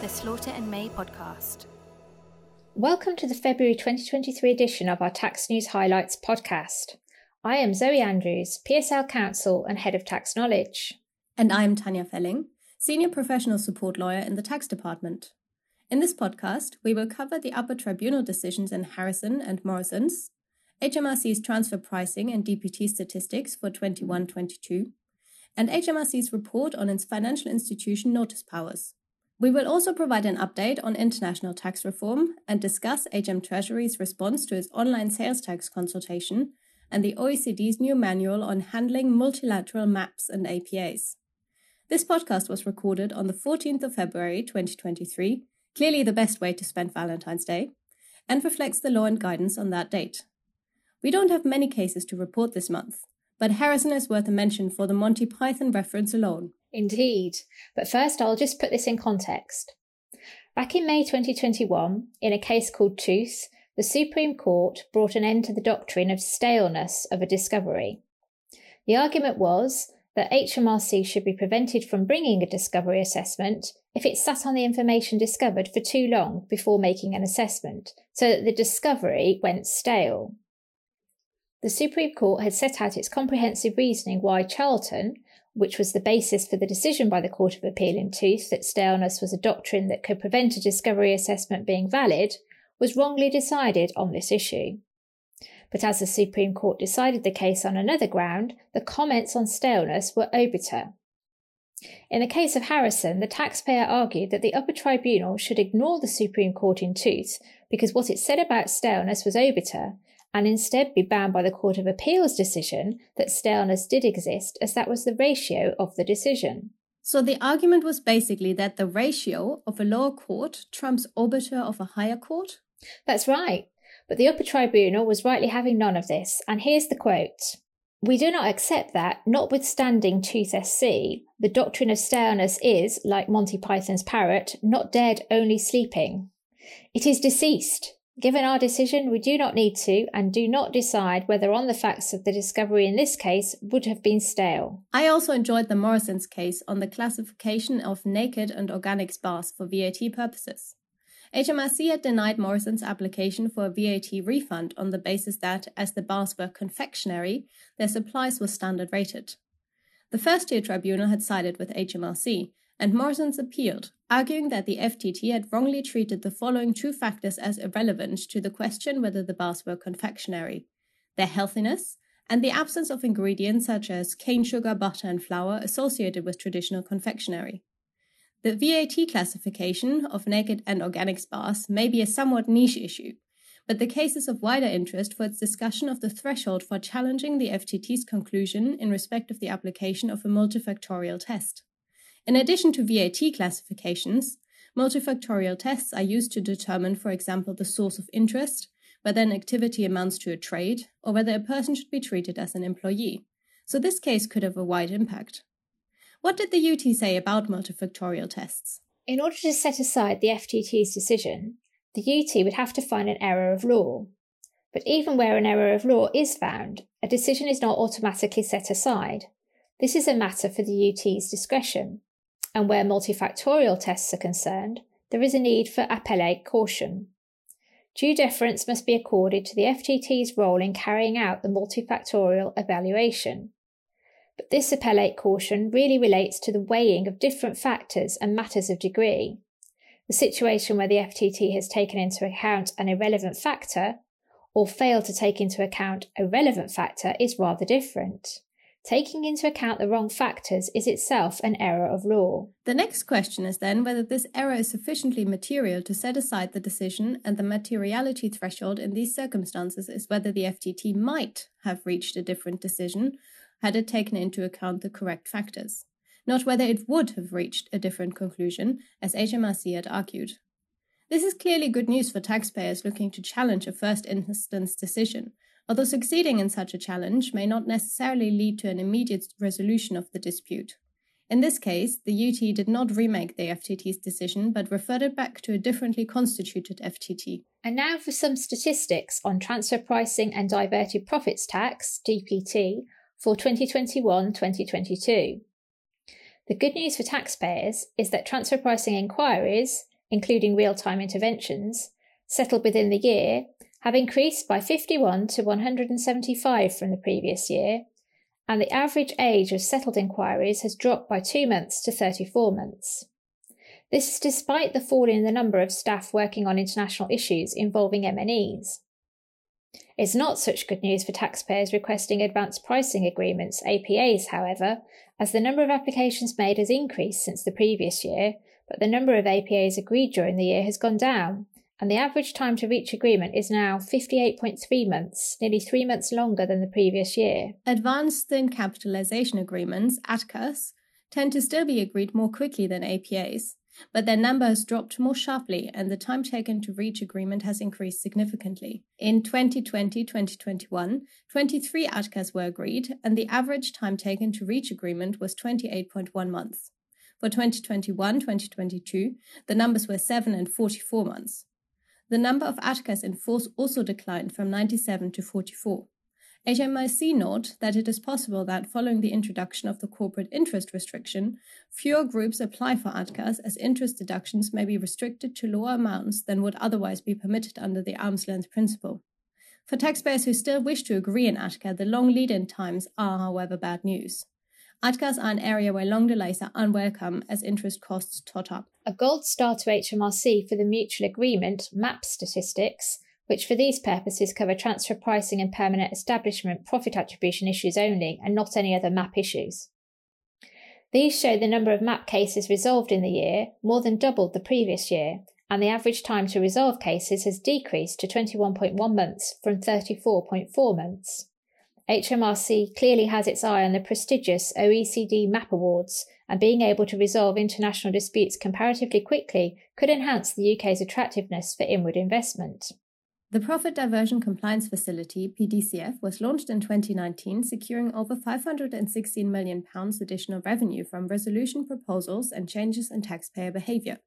the Slaughter and May podcast. Welcome to the February 2023 edition of our Tax News Highlights podcast. I am Zoe Andrews, PSL Counsel and Head of Tax Knowledge. And I am Tanja Velling, Senior Professional Support Lawyer in the Tax Department. In this podcast, we will cover the upper tribunal decisions in Harrison and Morrison's, HMRC's transfer pricing and DPT statistics for 21 22, and HMRC's report on its financial institution notice powers. We will also provide an update on international tax reform and discuss HM Treasury's response to its online sales tax consultation and the OECD's new manual on handling multilateral MAPs and APAs. This podcast was recorded on the 14th of February 2023, clearly the best way to spend Valentine's Day, and reflects the law and guidance on that date. We don't have many cases to report this month, but Harrison is worth a mention for the Monty Python reference alone. Indeed. But first, I'll just put this in context. Back in May 2021, in a case called Tooth, the Supreme Court brought an end to the doctrine of staleness of a discovery. The argument was that HMRC should be prevented from bringing a discovery assessment if it sat on the information discovered for too long before making an assessment, so that the discovery went stale. The Supreme Court had set out its comprehensive reasoning why Charlton, which was the basis for the decision by the Court of Appeal in Tooth that staleness was a doctrine that could prevent a discovery assessment being valid, was wrongly decided on this issue. But as the Supreme Court decided the case on another ground, the comments on staleness were obiter. In the case of Harrison, the taxpayer argued that the upper tribunal should ignore the Supreme Court in Tooth because what it said about staleness was obiter and instead be bound by the Court of Appeal's decision that staleness did exist, as that was the ratio of the decision. So the argument was basically that the ratio of a lower court trumps obiter of a higher court? That's right. But the upper tribunal was rightly having none of this, and here's the quote. We do not accept that, notwithstanding Tooth SC, the doctrine of staleness is, like Monty Python's parrot, not dead, only sleeping. It is deceased, Given our decision, we do not need to and do not decide whether on the facts of the discovery in this case would have been stale. I also enjoyed the Morrison's case on the classification of naked and organic spars for VAT purposes. HMRC had denied Morrison's application for a VAT refund on the basis that, as the bars were confectionery, their supplies were standard rated. The first tier tribunal had sided with HMRC, and Morrison's appealed, arguing that the FTT had wrongly treated the following two factors as irrelevant to the question whether the bars were confectionery their healthiness and the absence of ingredients such as cane sugar, butter, and flour associated with traditional confectionery. The VAT classification of naked and organic bars may be a somewhat niche issue, but the case is of wider interest for its discussion of the threshold for challenging the FTT's conclusion in respect of the application of a multifactorial test. In addition to VAT classifications, multifactorial tests are used to determine, for example, the source of interest, whether an activity amounts to a trade, or whether a person should be treated as an employee. So this case could have a wide impact. What did the UT say about multifactorial tests? In order to set aside the FTT's decision, the UT would have to find an error of law. But even where an error of law is found, a decision is not automatically set aside. This is a matter for the UT's discretion and where multifactorial tests are concerned, there is a need for appellate caution. Due deference must be accorded to the FTT's role in carrying out the multifactorial evaluation. But this appellate caution really relates to the weighing of different factors and matters of degree. The situation where the FTT has taken into account an irrelevant factor or failed to take into account a relevant factor is rather different. Taking into account the wrong factors is itself an error of law. The next question is then whether this error is sufficiently material to set aside the decision, and the materiality threshold in these circumstances is whether the FTT might have reached a different decision had it taken into account the correct factors, not whether it would have reached a different conclusion, as HMRC had argued. This is clearly good news for taxpayers looking to challenge a first instance decision, although succeeding in such a challenge may not necessarily lead to an immediate resolution of the dispute. In this case, the UT did not remake the FTT's decision but referred it back to a differently constituted FTT. And now for some statistics on transfer pricing and diverted profits tax, DPT, for 2021 2022. The good news for taxpayers is that transfer pricing inquiries, including real time interventions, settled within the year have increased by 51 to 175 from the previous year, and the average age of settled inquiries has dropped by two months to 34 months. This is despite the fall in the number of staff working on international issues involving MNEs. It's not such good news for taxpayers requesting advanced pricing agreements, APAs, however, as the number of applications made has increased since the previous year, but the number of APAs agreed during the year has gone down, and the average time to reach agreement is now 58.3 months, nearly three months longer than the previous year. Advanced Thin Capitalization Agreements, ATCAs, tend to still be agreed more quickly than APAs, but their number has dropped more sharply and the time taken to reach agreement has increased significantly. In 2020 2021, 23 ATCAs were agreed, and the average time taken to reach agreement was 28.1 months. For 2021 2022, the numbers were 7 and 44 months. The number of ATCAs in force also declined from 97 to 44. HMRC note that it is possible that following the introduction of the corporate interest restriction, fewer groups apply for ATCAs as interest deductions may be restricted to lower amounts than would otherwise be permitted under the arm's length principle. For taxpayers who still wish to agree in ATCA, the long lead in times are, however, bad news. ATCAs are an area where long delays are unwelcome as interest costs tot up. A gold star to HMRC for the mutual agreement MAP statistics, which for these purposes cover transfer pricing and permanent establishment profit attribution issues only and not any other MAP issues. These show the number of MAP cases resolved in the year more than doubled the previous year, and the average time to resolve cases has decreased to 21.1 months from 34.4 months. HMRC clearly has its eye on the prestigious OECD MAP Awards, and being able to resolve international disputes comparatively quickly could enhance the UK's attractiveness for inward investment. The Profit Diversion Compliance Facility, PDCF, was launched in 2019, securing over £516 million additional revenue from resolution proposals and changes in taxpayer behaviour.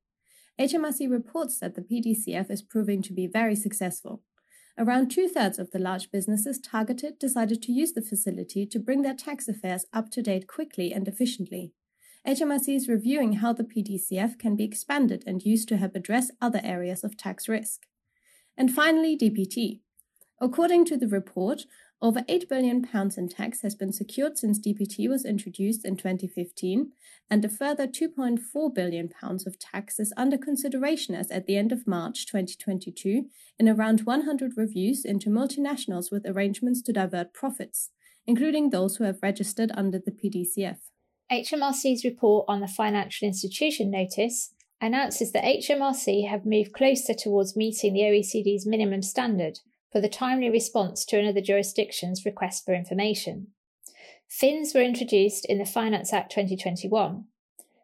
HMRC reports that the PDCF is proving to be very successful. Around two thirds of the large businesses targeted decided to use the facility to bring their tax affairs up to date quickly and efficiently. HMRC is reviewing how the PDCF can be expanded and used to help address other areas of tax risk. And finally, DPT. According to the report, over £8 billion in tax has been secured since DPT was introduced in 2015, and a further £2.4 billion of tax is under consideration as at the end of March 2022 in around 100 reviews into multinationals with arrangements to divert profits, including those who have registered under the PDCF. HMRC's report on the financial institution notice announces that HMRC have moved closer towards meeting the OECD's minimum standard for the timely response to another jurisdiction's request for information. FINs were introduced in the Finance Act 2021.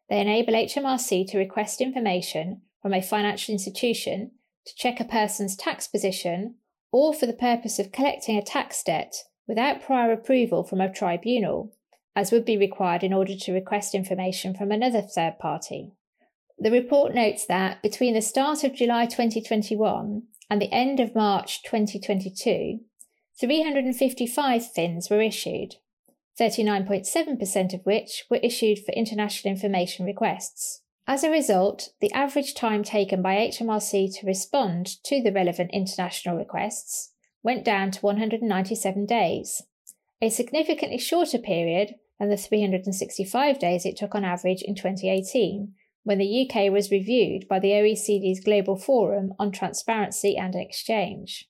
They enable HMRC to request information from a financial institution to check a person's tax position or for the purpose of collecting a tax debt without prior approval from a tribunal, as would be required in order to request information from another third party. The report notes that between the start of July 2021 and the end of March 2022, 355 FINs were issued, 39.7% of which were issued for international information requests. As a result, the average time taken by HMRC to respond to the relevant international requests went down to 197 days, a significantly shorter period than the 365 days it took on average in 2018, when the UK was reviewed by the OECD's Global Forum on Transparency and Exchange.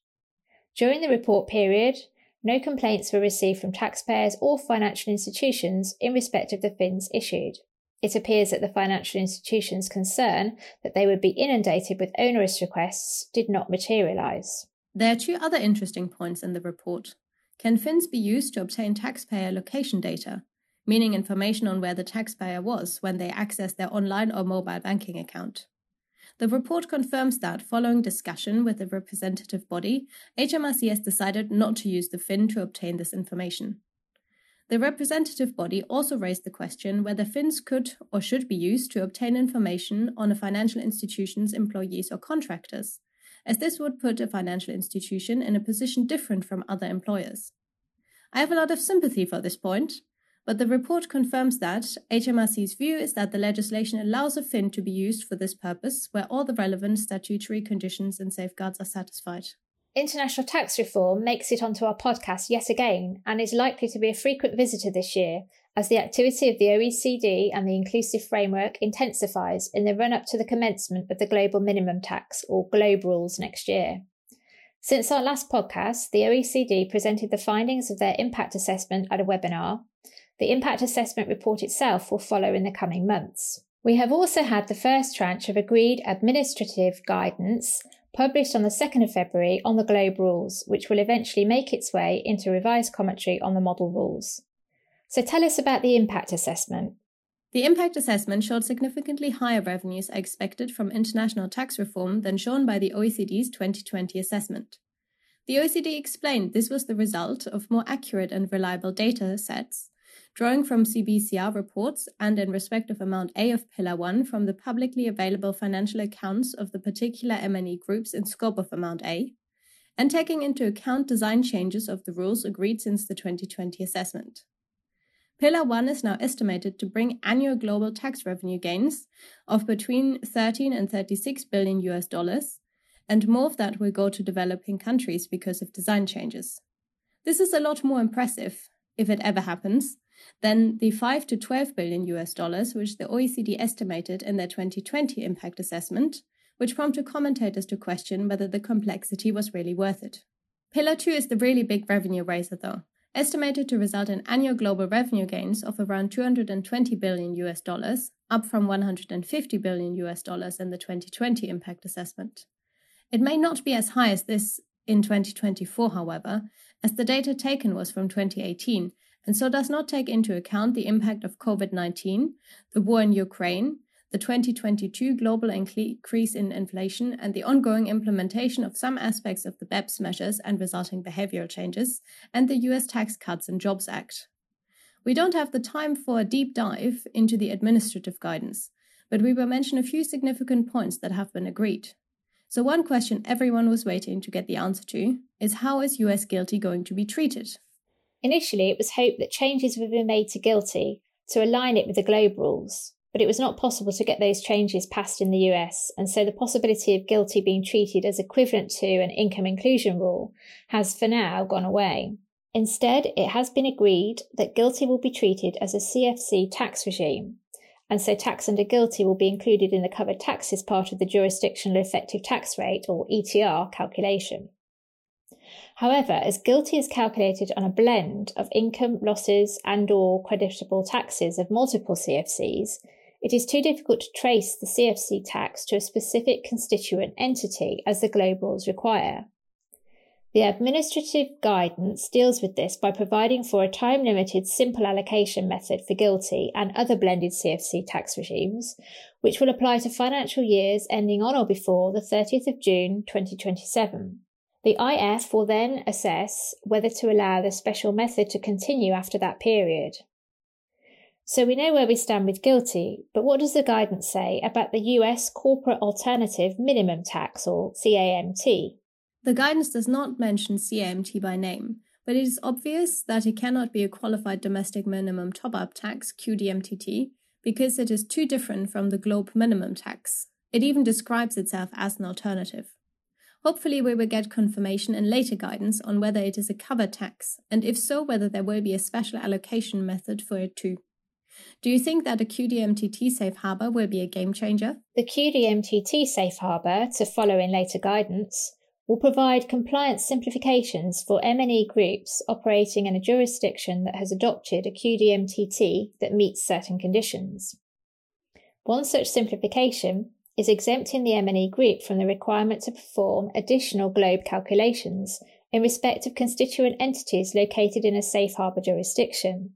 During the report period, no complaints were received from taxpayers or financial institutions in respect of the FINs issued. It appears that the financial institutions' concern that they would be inundated with onerous requests did not materialise. There are two other interesting points in the report. Can FINs be used to obtain taxpayer location data? Meaning information on where the taxpayer was when they accessed their online or mobile banking account. The report confirms that, following discussion with the representative body, HMRC has decided not to use the FIN to obtain this information. The representative body also raised the question whether FINs could or should be used to obtain information on a financial institution's employees or contractors, as this would put a financial institution in a position different from other employers. I have a lot of sympathy for this point, but the report confirms that HMRC's view is that the legislation allows a FIN to be used for this purpose where all the relevant statutory conditions and safeguards are satisfied. International tax reform makes it onto our podcast yet again and is likely to be a frequent visitor this year as the activity of the OECD and the inclusive framework intensifies in the run up to the commencement of the global minimum tax or GLOBE rules next year. Since our last podcast, the OECD presented the findings of their impact assessment at a webinar, the impact assessment report itself will follow in the coming months. We have also had the first tranche of agreed administrative guidance published on the 2nd of February on the GLOBE rules, which will eventually make its way into revised commentary on the model rules. So tell us about the impact assessment. The impact assessment showed significantly higher revenues expected from international tax reform than shown by the OECD's 2020 assessment. The OECD explained this was the result of more accurate and reliable data sets drawing from CBCR reports and in respect of Amount A of Pillar 1 from the publicly available financial accounts of the particular MNE groups in scope of Amount A, and taking into account design changes of the rules agreed since the 2020 assessment. Pillar 1 is now estimated to bring annual global tax revenue gains of between 13 and 36 billion US dollars, and more of that will go to developing countries because of design changes. This is a lot more impressive, if it ever happens, than the 5 to 12 billion US dollars which the OECD estimated in their 2020 impact assessment, which prompted commentators to question whether the complexity was really worth it. Pillar 2 is the really big revenue raiser though, estimated to result in annual global revenue gains of around 220 billion US dollars, up from 150 billion US dollars in the 2020 impact assessment. It may not be as high as this in 2024, however, as the data taken was from 2018 and so does not take into account the impact of COVID 19, the war in Ukraine, the 2022 global increase in inflation, and the ongoing implementation of some aspects of the BEPS measures and resulting behavioral changes, and the US Tax Cuts and Jobs Act. We don't have the time for a deep dive into the administrative guidance, but we will mention a few significant points that have been agreed. So, one question everyone was waiting to get the answer to is how is US GILTI going to be treated? Initially, it was hoped that changes would be made to GILTI to align it with the GLOBE rules, but it was not possible to get those changes passed in the US, and so the possibility of GILTI being treated as equivalent to an income inclusion rule has for now gone away. Instead, it has been agreed that GILTI will be treated as a CFC tax regime, and so tax under GILTI will be included in the covered taxes part of the jurisdictional effective tax rate, or ETR, calculation. However, as GILTI is calculated on a blend of income, losses, and or creditable taxes of multiple CFCs, it is too difficult to trace the CFC tax to a specific constituent entity as the GLOBE rules require. The administrative guidance deals with this by providing for a time limited simple allocation method for GILTI and other blended CFC tax regimes, which will apply to financial years ending on or before the 30th of June 2027. The IF will then assess whether to allow the special method to continue after that period. So we know where we stand with GILTI, but what does the guidance say about the US Corporate Alternative Minimum Tax or CAMT? The guidance does not mention CAMT by name, but it is obvious that it cannot be a qualified domestic minimum top up tax QDMTT because it is too different from the globe minimum tax. It even describes itself as an alternative. Hopefully, we will get confirmation and later guidance on whether it is a cover tax, and if so, whether there will be a special allocation method for it too. Do you think that a QDMTT safe harbour will be a game changer? The QDMTT safe harbour, to follow in later guidance, will provide compliance simplifications for MNE groups operating in a jurisdiction that has adopted a QDMTT that meets certain conditions. One such simplification is exempting the MNE group from the requirement to perform additional GLOBE calculations in respect of constituent entities located in a safe harbour jurisdiction.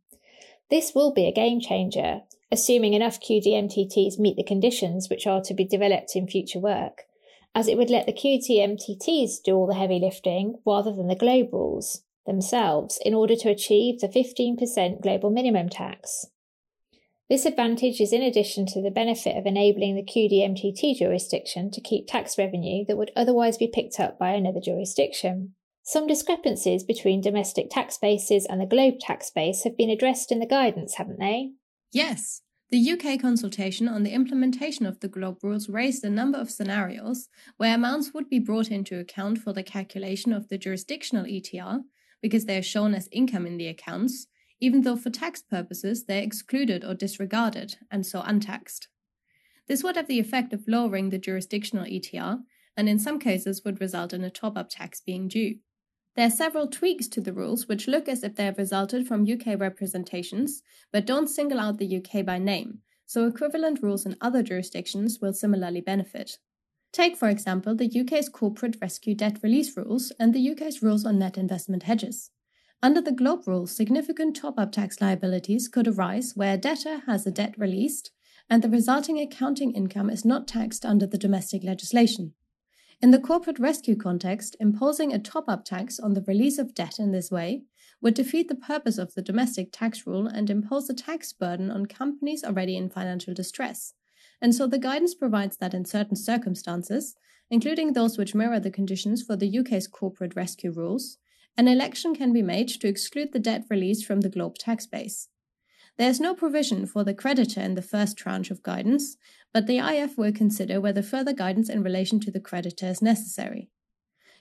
This will be a game changer, assuming enough QDMTTs meet the conditions which are to be developed in future work, as it would let the QDMTTs do all the heavy lifting rather than the GLOBE rules themselves in order to achieve the 15% global minimum tax. This advantage is in addition to the benefit of enabling the QDMTT jurisdiction to keep tax revenue that would otherwise be picked up by another jurisdiction. Some discrepancies between domestic tax bases and the globe tax base have been addressed in the guidance, haven't they? Yes. The UK consultation on the implementation of the GloBE rules raised a number of scenarios where amounts would be brought into account for the calculation of the jurisdictional ETR because they are shown as income in the accounts, even though for tax purposes they're excluded or disregarded and so untaxed. This would have the effect of lowering the jurisdictional ETR and in some cases would result in a top up tax being due. There are several tweaks to the rules which look as if they have resulted from UK representations, but don't single out the UK by name, so equivalent rules in other jurisdictions will similarly benefit. Take, for example, the UK's corporate rescue debt release rules and the UK's rules on net investment hedges. Under the GloBE rules, significant top up tax liabilities could arise where a debtor has a debt released and the resulting accounting income is not taxed under the domestic legislation. In the corporate rescue context, imposing a top up tax on the release of debt in this way would defeat the purpose of the domestic tax rule and impose a tax burden on companies already in financial distress. And so the guidance provides that in certain circumstances, including those which mirror the conditions for the UK's corporate rescue rules, an election can be made to exclude the debt release from the GloBE tax base. There is no provision for the creditor in the first tranche of guidance, but the IF will consider whether further guidance in relation to the creditor is necessary.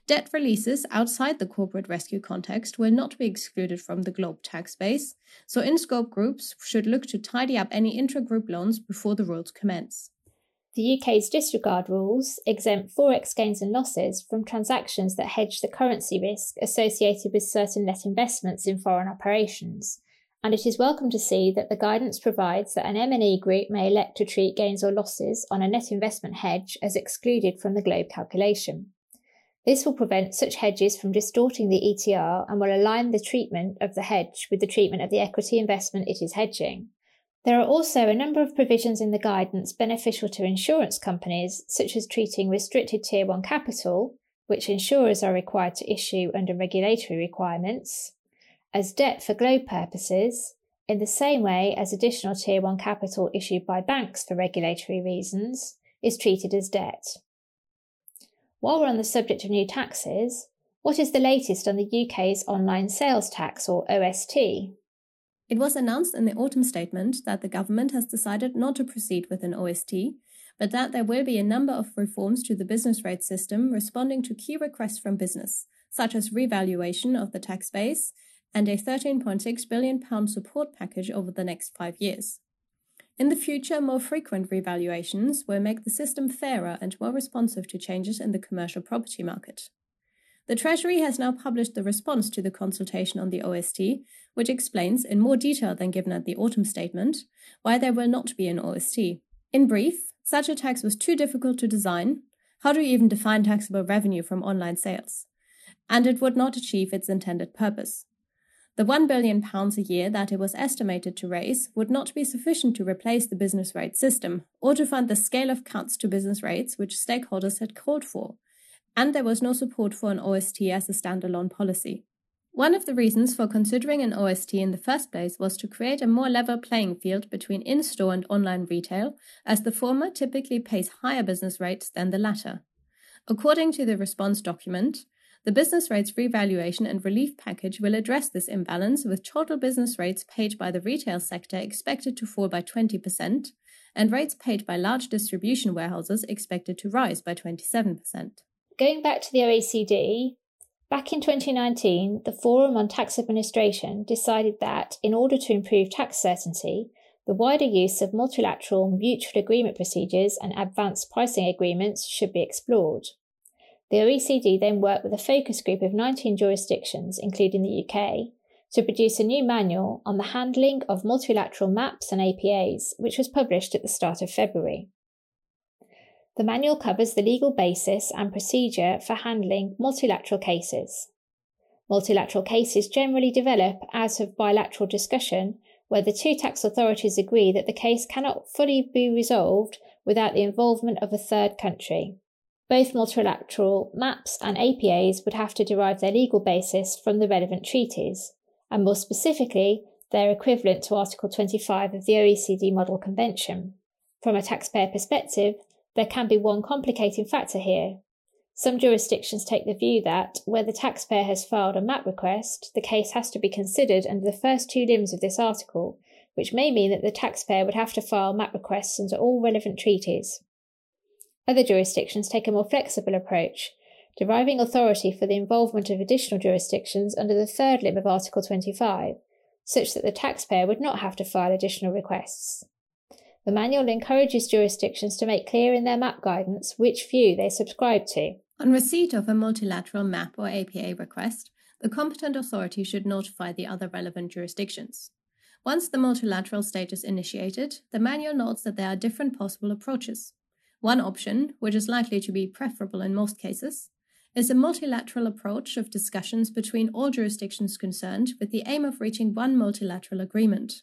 Debt releases outside the corporate rescue context will not be excluded from the GloBE tax base, so in scope groups should look to tidy up any intra-group loans before the rules commence. The UK's disregard rules exempt forex gains and losses from transactions that hedge the currency risk associated with certain net investments in foreign operations, and it is welcome to see that the guidance provides that an MNE group may elect to treat gains or losses on a net investment hedge as excluded from the GloBE calculation. This will prevent such hedges from distorting the ETR and will align the treatment of the hedge with the treatment of the equity investment it is hedging. There are also a number of provisions in the guidance beneficial to insurance companies, such as treating restricted Tier 1 capital, which insurers are required to issue under regulatory requirements, as debt for GloBE purposes, in the same way as additional Tier 1 capital issued by banks for regulatory reasons, is treated as debt. While we're on the subject of new taxes, what is the latest on the UK's online sales tax or OST? It was announced in the autumn statement that the government has decided not to proceed with an OST, but that there will be a number of reforms to the business rate system responding to key requests from business, such as revaluation of the tax base and a £13.6 billion support package over the next five years. In the future, more frequent revaluations will make the system fairer and more responsive to changes in the commercial property market. The Treasury has now published the response to the consultation on the OST, which explains, in more detail than given at the autumn statement, why there will not be an OST. In brief, such a tax was too difficult to design. How do you even define taxable revenue from online sales? And it would not achieve its intended purpose. The £1 billion a year that it was estimated to raise would not be sufficient to replace the business rate system or to fund the scale of cuts to business rates which stakeholders had called for, and there was no support for an OST as a standalone policy. One of the reasons for considering an OST in the first place was to create a more level playing field between in store and online retail, as the former typically pays higher business rates than the latter. According to the response document, the business rates revaluation and relief package will address this imbalance, with total business rates paid by the retail sector expected to fall by 20%, and rates paid by large distribution warehouses expected to rise by 27%. Going back to the OECD, back in 2019, the Forum on Tax Administration decided that, in order to improve tax certainty, the wider use of multilateral mutual agreement procedures and advanced pricing agreements should be explored. The OECD then worked with a focus group of 19 jurisdictions, including the UK, to produce a new manual on the handling of multilateral MAPs and APAs, which was published at the start of February. The manual covers the legal basis and procedure for handling multilateral cases. Multilateral cases generally develop out of bilateral discussion where the two tax authorities agree that the case cannot fully be resolved without the involvement of a third country. Both multilateral MAPs and APAs would have to derive their legal basis from the relevant treaties, and more specifically, their equivalent to Article 25 of the OECD Model Convention. From a taxpayer perspective, there can be one complicating factor here. Some jurisdictions take the view that, where the taxpayer has filed a MAP request, the case has to be considered under the first two limbs of this article, which may mean that the taxpayer would have to file MAP requests under all relevant treaties. Other jurisdictions take a more flexible approach, deriving authority for the involvement of additional jurisdictions under the third limb of Article 25, such that the taxpayer would not have to file additional requests. The manual encourages jurisdictions to make clear in their MAP guidance which view they subscribe to. On receipt of a multilateral MAP or APA request, the competent authority should notify the other relevant jurisdictions. Once the multilateral stage is initiated, the manual notes that there are different possible approaches. One option, which is likely to be preferable in most cases, is a multilateral approach of discussions between all jurisdictions concerned with the aim of reaching one multilateral agreement.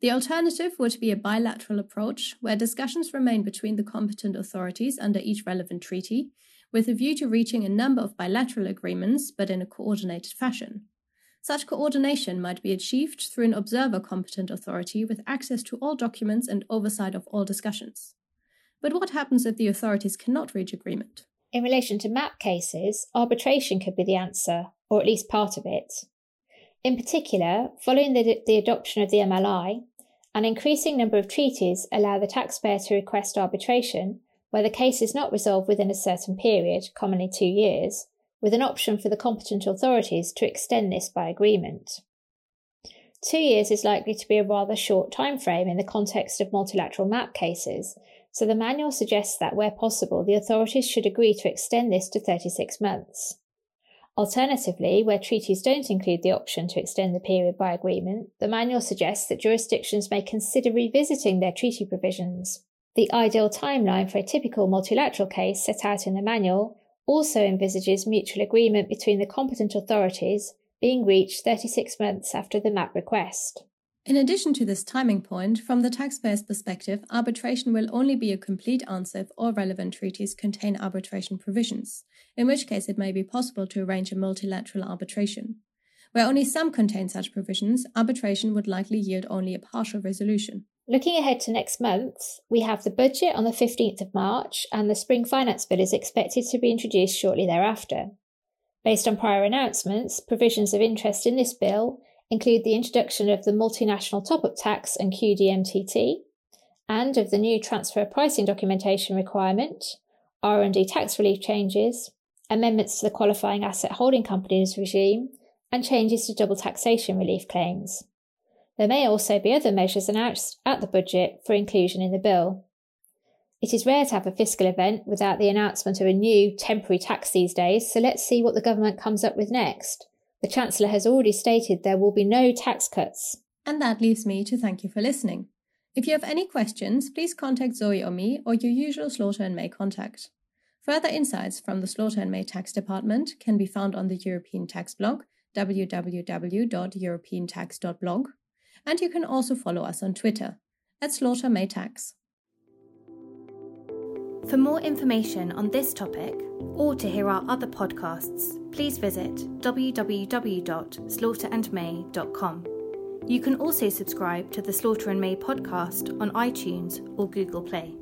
The alternative would be a bilateral approach, where discussions remain between the competent authorities under each relevant treaty, with a view to reaching a number of bilateral agreements, but in a coordinated fashion. Such coordination might be achieved through an observer competent authority with access to all documents and oversight of all discussions. But what happens if the authorities cannot reach agreement? In relation to MAP cases, arbitration could be the answer, or at least part of it. In particular, following the, the adoption of the MLI, an increasing number of treaties allow the taxpayer to request arbitration where the case is not resolved within a certain period, commonly two years, with an option for the competent authorities to extend this by agreement. Two years is likely to be a rather short time frame in the context of multilateral MAP cases, so the manual suggests that where possible, the authorities should agree to extend this to 36 months. Alternatively, where treaties don't include the option to extend the period by agreement, the manual suggests that jurisdictions may consider revisiting their treaty provisions. The ideal timeline for a typical multilateral case set out in the manual also envisages mutual agreement between the competent authorities being reached 36 months after the MAP request. In addition to this timing point, from the taxpayer's perspective, arbitration will only be a complete answer if all relevant treaties contain arbitration provisions, in which case it may be possible to arrange a multilateral arbitration. Where only some contain such provisions, arbitration would likely yield only a partial resolution. Looking ahead to next month, we have the budget on the 15th of March, and the Spring Finance Bill is expected to be introduced shortly thereafter. Based on prior announcements, provisions of interest in this bill include the introduction of the multinational top-up tax and QDMTT, and of the new transfer pricing documentation requirement, R&D tax relief changes, amendments to the qualifying asset holding companies regime, and changes to double taxation relief claims. There may also be other measures announced at the budget for inclusion in the bill. It is rare to have a fiscal event without the announcement of a new temporary tax these days, so let's see what the government comes up with next. The Chancellor has already stated there will be no tax cuts. And that leaves me to thank you for listening. If you have any questions, please contact Zoe or me or your usual Slaughter and May contact. Further insights from the Slaughter and May Tax Department can be found on the European Tax blog, www.europeantax.blog, and you can also follow us on Twitter at Slaughter May Tax. For more information on this topic, or to hear our other podcasts, please visit www.slaughterandmay.com. You can also subscribe to the Slaughter and May podcast on iTunes or Google Play.